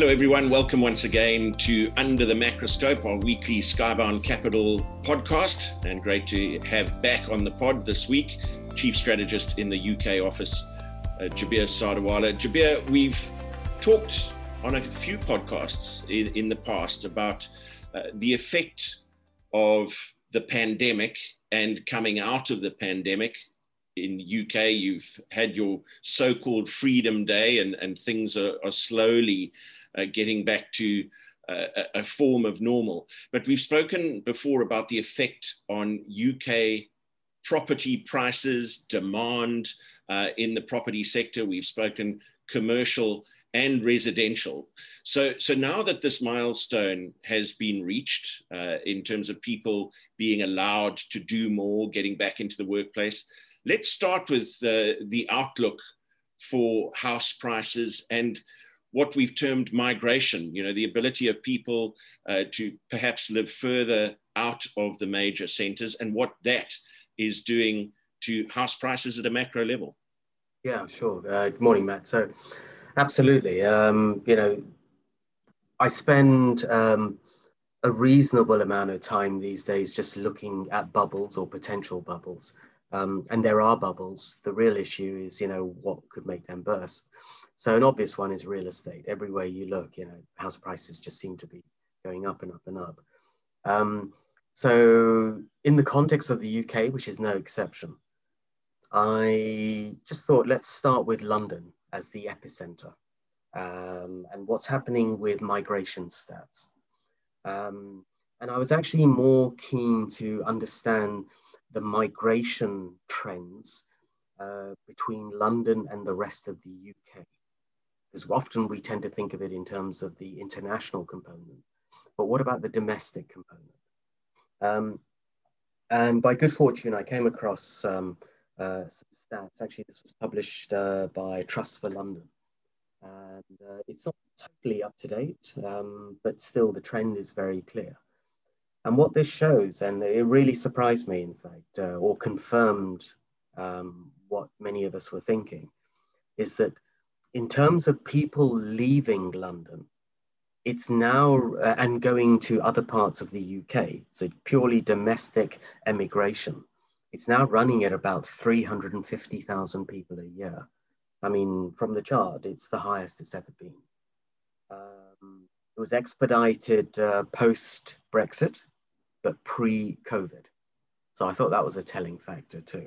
Hello, everyone. Welcome once again to Under the Macroscope, our weekly Skybound Capital podcast. And great to have back on the pod this week, Chief Strategist in the UK office, uh, Jabir Sadawala. Jabir, we've talked on a few podcasts in, in the past about uh, the effect of the pandemic and coming out of the pandemic in UK, you've had your so-called Freedom Day, and, and things are, are slowly uh, getting back to uh, a, a form of normal. But we've spoken before about the effect on UK property prices, demand uh, in the property sector. We've spoken commercial and residential. So, so now that this milestone has been reached uh, in terms of people being allowed to do more, getting back into the workplace, let's start with uh, the outlook for house prices and what we've termed migration, you know, the ability of people uh, to perhaps live further out of the major centers and what that is doing to house prices at a macro level. Yeah, sure. Uh, good morning, Matt. So, absolutely. Um, you know, I spend um, a reasonable amount of time these days just looking at bubbles or potential bubbles. Um, and there are bubbles. The real issue is, you know, what could make them burst. So an obvious one is real estate. Everywhere you look, you know, house prices just seem to be going up and up and up. Um, so in the context of the UK, which is no exception, I just thought let's start with London as the epicenter um, and what's happening with migration stats. Um, and I was actually more keen to understand the migration trends uh, between London and the rest of the UK because often we tend to think of it in terms of the international component. But what about the domestic component? Um, and by good fortune, I came across um, uh, some stats. Actually, this was published uh, by Trust for London. And uh, it's not totally up to date, um, but still the trend is very clear. And what this shows, and it really surprised me, in fact, uh, or confirmed um, what many of us were thinking, is that in terms of people leaving London, it's now uh, and going to other parts of the UK, so purely domestic emigration. It's now running at about 350,000 people a year. I mean, from the chart, it's the highest it's ever been. Um, it was expedited uh, post Brexit, but pre COVID. So I thought that was a telling factor too.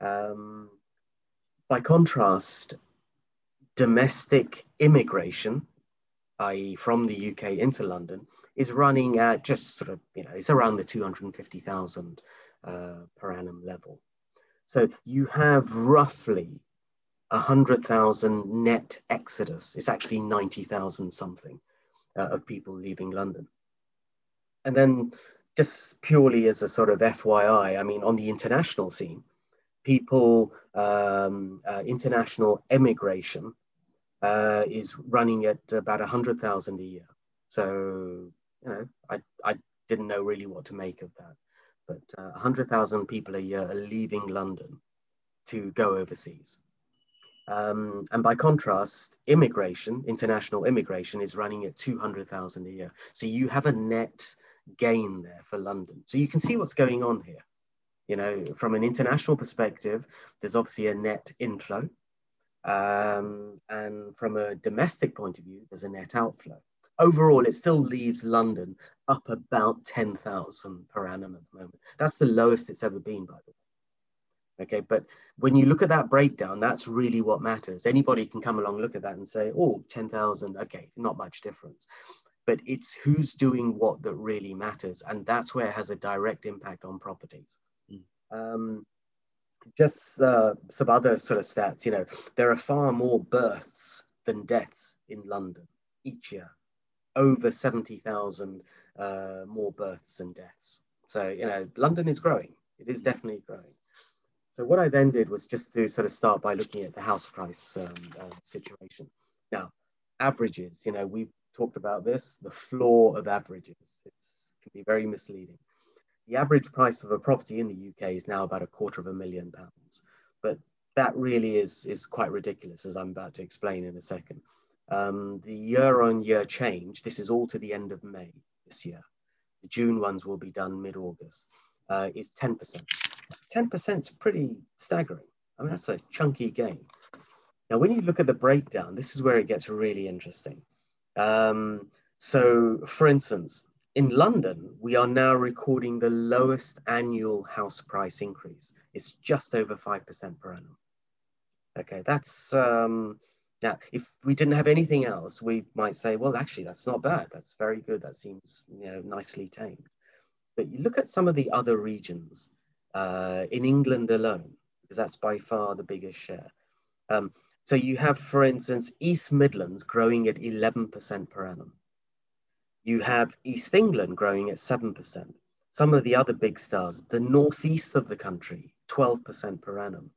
Um, by contrast, domestic immigration, i.e., from the UK into London, is running at just sort of, you know, it's around the 250,000 uh, per annum level. So you have roughly 100,000 net exodus. It's actually 90,000 something uh, of people leaving London. And then just purely as a sort of FYI, I mean, on the international scene, people, um, uh, international emigration uh, is running at about 100,000 a year. So, you know, I, I didn't know really what to make of that. But uh, 100,000 people a year are leaving London to go overseas. Um, and by contrast, immigration, international immigration, is running at 200,000 a year. So you have a net gain there for London. So you can see what's going on here. You know, from an international perspective, there's obviously a net inflow. Um, and from a domestic point of view, there's a net outflow. Overall, it still leaves London up about 10,000 per annum at the moment. That's the lowest it's ever been, by the way. Okay, but when you look at that breakdown, that's really what matters. Anybody can come along, look at that and say, oh, 10,000, okay, not much difference. But it's who's doing what that really matters. And that's where it has a direct impact on properties. Mm. Um, just uh, some other sort of stats, you know, there are far more births than deaths in London each year, over 70,000 uh, more births and deaths. So, you know, London is growing. It is definitely growing. So what I then did was just to sort of start by looking at the house price um, uh, situation. Now, averages, you know, we've talked about this, the flaw of averages. It can be very misleading. The average price of a property in the UK is now about a quarter of a million pounds, but that really is, is quite ridiculous, as I'm about to explain in a second. um, the year on year change, this is all to the end of May this year. The June ones will be done mid August, uh, is 10%. 10% is pretty staggering. I mean, that's a chunky gain. Now, when you look at the breakdown, this is where it gets really interesting. Um, so, for instance, in London, we are now recording the lowest annual house price increase. It's just over 5% per annum. Okay, that's um, now, if we didn't have anything else, we might say, well, actually, that's not bad. That's very good. That seems you know, nicely tamed. But you look at some of the other regions uh, in England alone, because that's by far the biggest share. Um, so you have, for instance, East Midlands growing at 11% per annum. You have East England growing at 7%. Some of the other big stars, the northeast of the country, 12% per annum.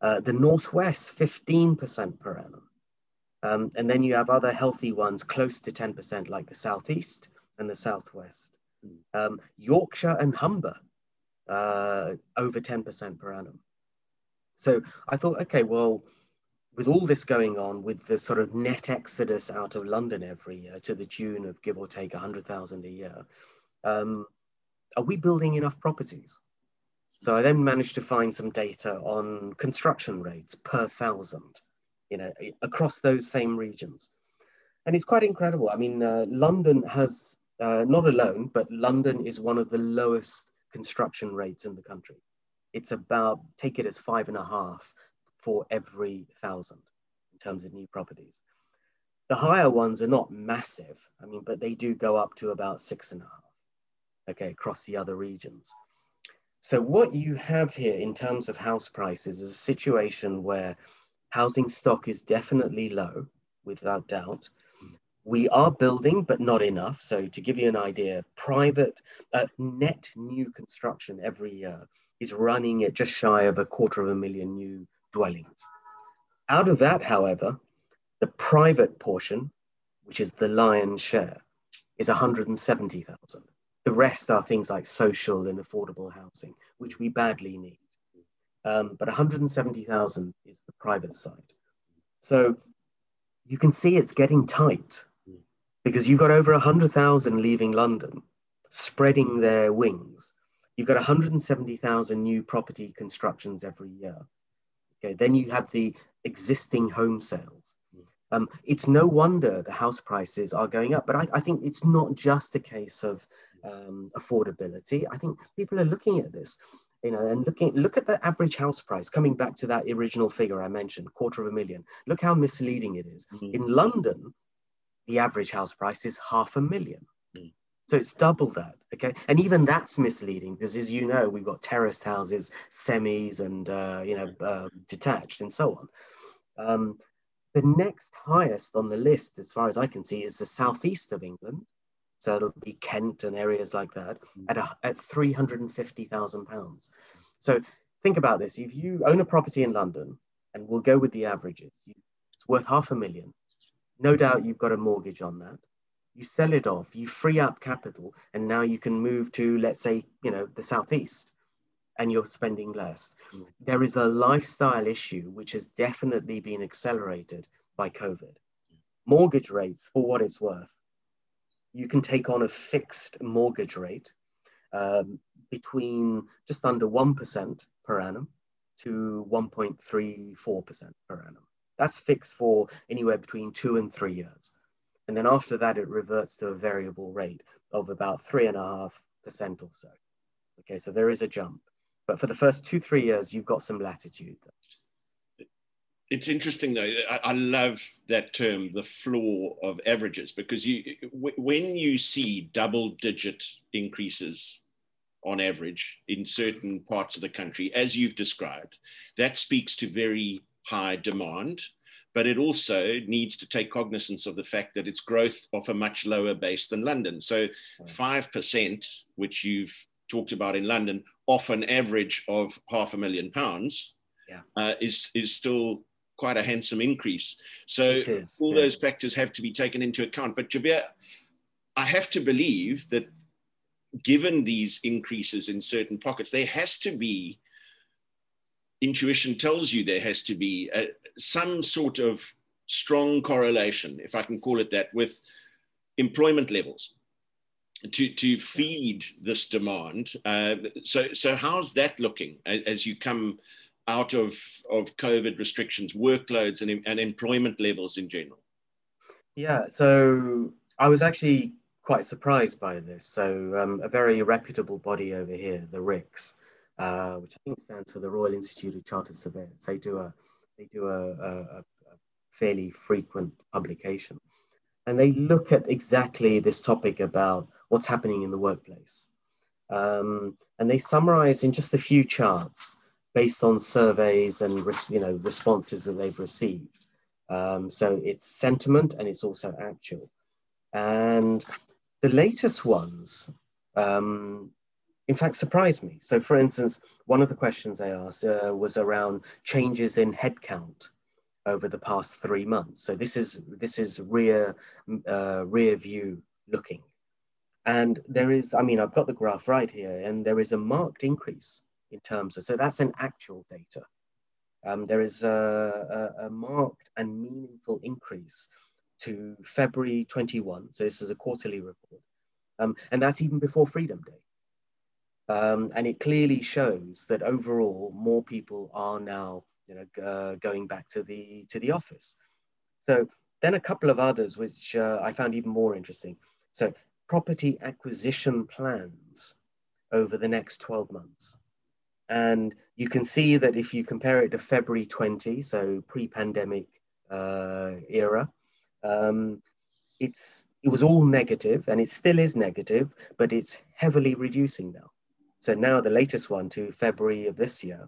Uh, the northwest, 15% per annum. Um, and then you have other healthy ones close to 10%, like the southeast and the southwest. Um, Yorkshire and Humber, uh, over 10% per annum. So I thought, okay, well, with all this going on, with the sort of net exodus out of London every year to the tune of give or take 100,000 a year, um, are we building enough properties? So I then managed to find some data on construction rates per thousand you know, across those same regions. And it's quite incredible. I mean, uh, London has, uh, not alone, but London is one of the lowest construction rates in the country. It's about, take it as five and a half for every thousand in terms of new properties. The higher ones are not massive, I mean, but they do go up to about six and a half, okay, across the other regions. So what you have here in terms of house prices is a situation where Housing stock is definitely low, without doubt. We are building, but not enough. So to give you an idea, private uh, net new construction every year is running at just shy of a quarter of a million new dwellings. Out of that, however, the private portion, which is the lion's share, is 170,000. The rest are things like social and affordable housing, which we badly need um, but 170,000 is the private side. So you can see it's getting tight because you've got over 100,000 leaving London, spreading their wings. You've got 170,000 new property constructions every year. Okay, then you have the existing home sales. Um, it's no wonder the house prices are going up, but I, I think it's not just a case of um, affordability. I think people are looking at this you know, and looking, look at the average house price, coming back to that original figure I mentioned, quarter of a million. Look how misleading it is. Mm-hmm. In London, the average house price is half a million. So it's double that, okay? And even that's misleading because, as you know, we've got terraced houses, semis, and uh, you know, uh, detached, and so on. Um, the next highest on the list, as far as I can see, is the southeast of England, so it'll be Kent and areas like that mm. at, a, at 350,000 pounds. So think about this. If you own a property in London, and we'll go with the averages, it's worth half a million. No doubt you've got a mortgage on that. You sell it off, you free up capital, and now you can move to, let's say, you know, the southeast, and you're spending less. There is a lifestyle issue which has definitely been accelerated by COVID. Mortgage rates, for what it's worth, you can take on a fixed mortgage rate um, between just under 1% per annum to 1.34% per annum. That's fixed for anywhere between two and three years. And then after that, it reverts to a variable rate of about 3.5% or so. Okay, so there is a jump. But for the first two, three years, you've got some latitude. It's interesting though. I, love that term, the flaw of averages, because you when you see double-digit increases on average in certain parts of the country, as you've described, that speaks to very high demand. But it also needs to take cognizance of the fact that it's growth off a much lower base than London. So, five percent, which you've talked about in London, off an average of half a million pounds, yeah. uh, is is still quite a handsome increase. So all yeah. those factors have to be taken into account. But Jabir, I have to believe that given these increases in certain pockets, there has to be intuition tells you there has to be a, some sort of strong correlation, if I can call it that, with employment levels to to feed this demand. Uh, so so how's that looking as you come out of of COVID restrictions, workloads, and and employment levels in general? Yeah, so I was actually quite surprised by this. So um, a very reputable body over here, the RICS, uh, which I think stands for the Royal Institute of Chartered Surveyors. They do a they do a, a, a fairly frequent publication, and they look at exactly this topic about what's happening in the workplace. Um, and they summarize in just a few charts based on surveys and you know responses that they've received. Um, so it's sentiment and it's also actual. And the latest ones, um, in fact, surprised me. So, for instance, one of the questions I asked uh, was around changes in headcount over the past three months. So this is this is rear uh, rear view looking. And there is, I mean, I've got the graph right here, and there is a marked increase in terms of, so that's an actual data. Um, there is a, a, a, marked and meaningful increase to February 21. So this is a quarterly report. Um, and that's even before Freedom Day. Um, and it clearly shows that overall more people are now you know, uh, going back to the, to the office. So then a couple of others, which uh, I found even more interesting. So property acquisition plans over the next 12 months. And you can see that if you compare it to February 20, so pre-pandemic uh, era, um, it's it was all negative and it still is negative, but it's heavily reducing now. So now the latest one to February of this year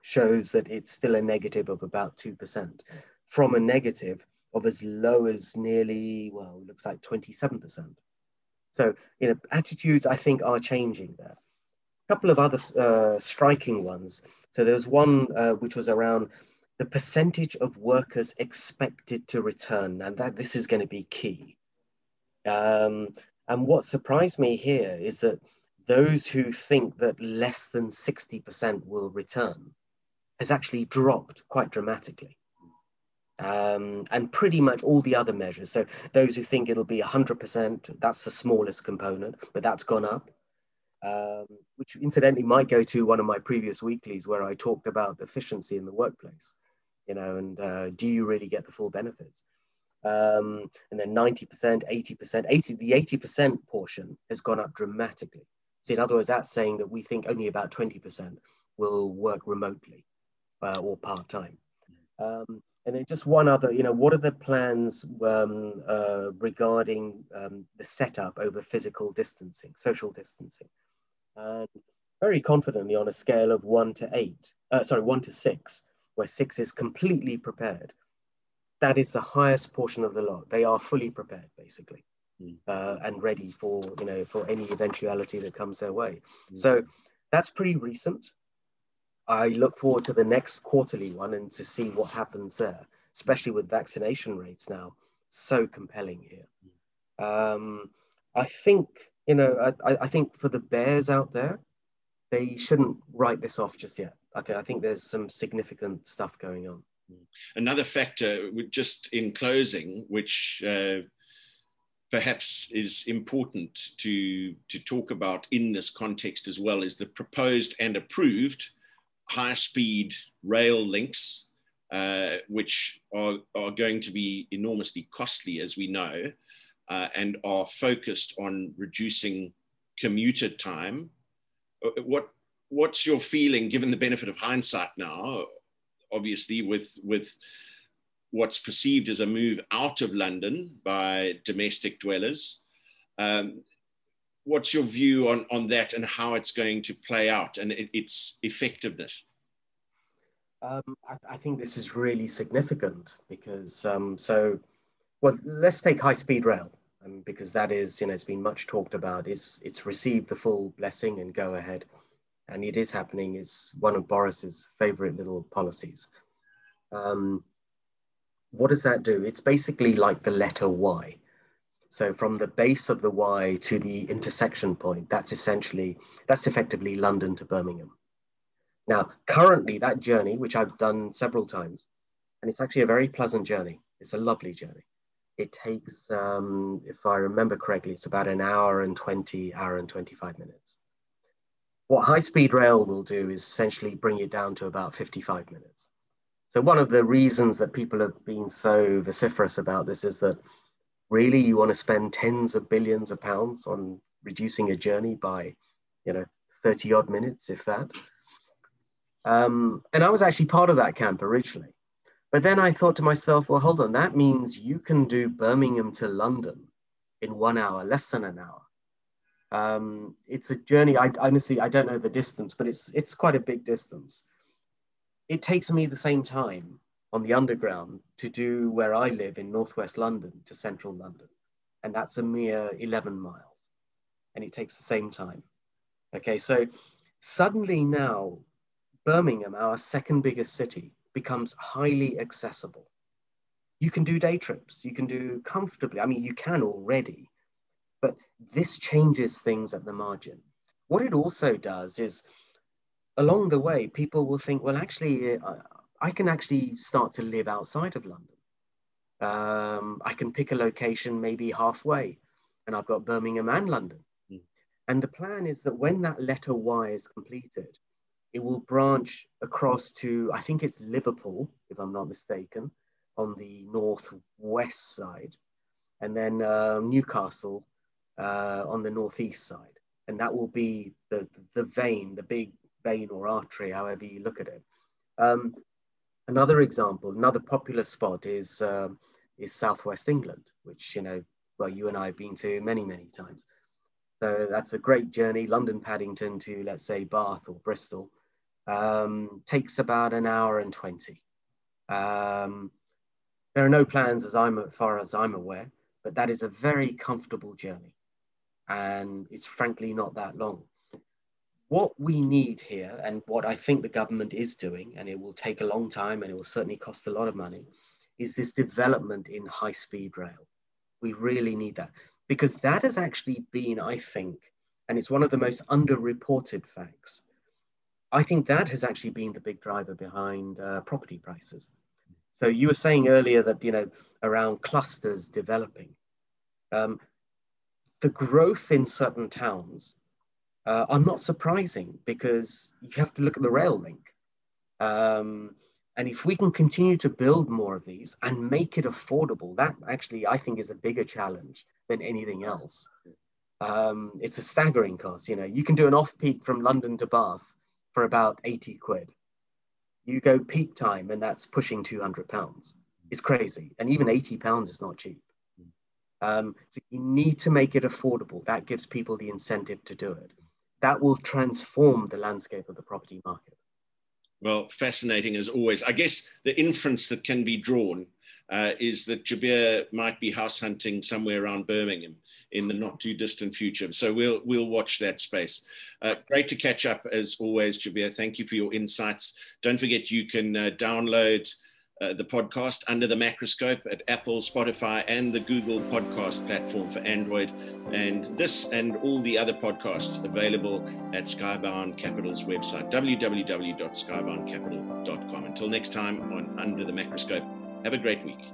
shows that it's still a negative of about 2% from a negative of as low as nearly, well, looks like 27%. So, you know, attitudes I think are changing there. A couple of other uh, striking ones. So there was one uh, which was around the percentage of workers expected to return, and that this is going to be key. Um, and what surprised me here is that those who think that less than 60% will return has actually dropped quite dramatically um, and pretty much all the other measures. So those who think it'll be 100%, that's the smallest component, but that's gone up. Um, which incidentally might go to one of my previous weeklies where I talked about efficiency in the workplace, you know, and uh, do you really get the full benefits? Um, and then 90%, 80%, 80, the 80% portion has gone up dramatically. So in other words, that's saying that we think only about 20% will work remotely uh, or part-time. Um, and then just one other, you know, what are the plans um, uh, regarding um, the setup over physical distancing, social distancing? And very confidently on a scale of one to eight, uh, sorry, one to six, where six is completely prepared. That is the highest portion of the lot. They are fully prepared, basically. Uh, and ready for, you know, for any eventuality that comes their way. Mm. So that's pretty recent. I look forward to the next quarterly one and to see what happens there, especially with vaccination rates now so compelling here. Um, I think, you know, I, I think for the bears out there, they shouldn't write this off just yet. I think, I think there's some significant stuff going on. Another factor, just in closing, which uh, perhaps is important to, to talk about in this context as well, is the proposed and approved high speed rail links, uh, which are, are going to be enormously costly, as we know, uh, and are focused on reducing commuter time. Uh, what, what's your feeling, given the benefit of hindsight now, obviously, with, with what's perceived as a move out of London by domestic dwellers? Um, what's your view on, on that and how it's going to play out and it, its effectiveness? Um, I, I, think this is really significant because, um, so, well, let's take high speed rail um, because that is, you know, it's been much talked about. It's, it's received the full blessing and go ahead. And it is happening. It's one of Boris's favorite little policies. Um, what does that do? It's basically like the letter Y. So from the base of the Y to the intersection point, that's essentially, that's effectively London to Birmingham. Now, currently that journey, which I've done several times, and it's actually a very pleasant journey. It's a lovely journey. It takes, um, if I remember correctly, it's about an hour and 20, hour and 25 minutes. What high speed rail will do is essentially bring it down to about 55 minutes. So one of the reasons that people have been so vociferous about this is that really you want to spend tens of billions of pounds on reducing a journey by, you know, 30 odd minutes, if that. Um, and I was actually part of that camp originally. But then I thought to myself, well, hold on, that means you can do Birmingham to London in one hour, less than an hour. Um, it's a journey. I honestly, I don't know the distance, but it's it's quite a big distance. It takes me the same time on the underground to do where I live in northwest London to central London, and that's a mere 11 miles, and it takes the same time. Okay, so suddenly now, Birmingham, our second biggest city, becomes highly accessible. You can do day trips, you can do comfortably. I mean, you can already, but this changes things at the margin. What it also does is along the way, people will think, well, actually, uh, I can actually start to live outside of London. Um, I can pick a location maybe halfway, and I've got Birmingham and London. Mm. And the plan is that when that letter Y is completed, it will branch across to, I think it's Liverpool, if I'm not mistaken, on the northwest side, and then uh, Newcastle uh, on the northeast side. And that will be the, the vein, the big vein or artery, however you look at it. Um, another example, another popular spot is, um, is Southwest England, which, you know, well, you and I have been to many, many times. So that's a great journey, London Paddington to, let's say, Bath or Bristol um, takes about an hour and 20. Um, there are no plans as I'm as far as I'm aware, but that is a very comfortable journey. And it's frankly not that long. What we need here, and what I think the government is doing, and it will take a long time and it will certainly cost a lot of money, is this development in high speed rail. We really need that because that has actually been, I think, and it's one of the most underreported facts, I think that has actually been the big driver behind uh, property prices. So you were saying earlier that you know around clusters developing, um, the growth in certain towns uh, are not surprising because you have to look at the rail link. Um, and if we can continue to build more of these and make it affordable, that actually I think is a bigger challenge than anything else. Um, it's a staggering cost. You know, you can do an off peak from London to Bath for about 80 quid. You go peak time and that's pushing 200 pounds. It's crazy. And even 80 pounds is not cheap. Um, so you need to make it affordable. That gives people the incentive to do it. That will transform the landscape of the property market. Well, fascinating as always. I guess the inference that can be drawn uh, is that Jabir might be house hunting somewhere around Birmingham in the not too distant future. So we'll we'll watch that space. Uh, great to catch up as always, Jabir. Thank you for your insights. Don't forget you can uh, download. Uh, the podcast under the macroscope at Apple, Spotify, and the Google podcast platform for Android. And this and all the other podcasts available at Skybound Capital's website, www.skyboundcapital.com. Until next time on Under the Macroscope, have a great week.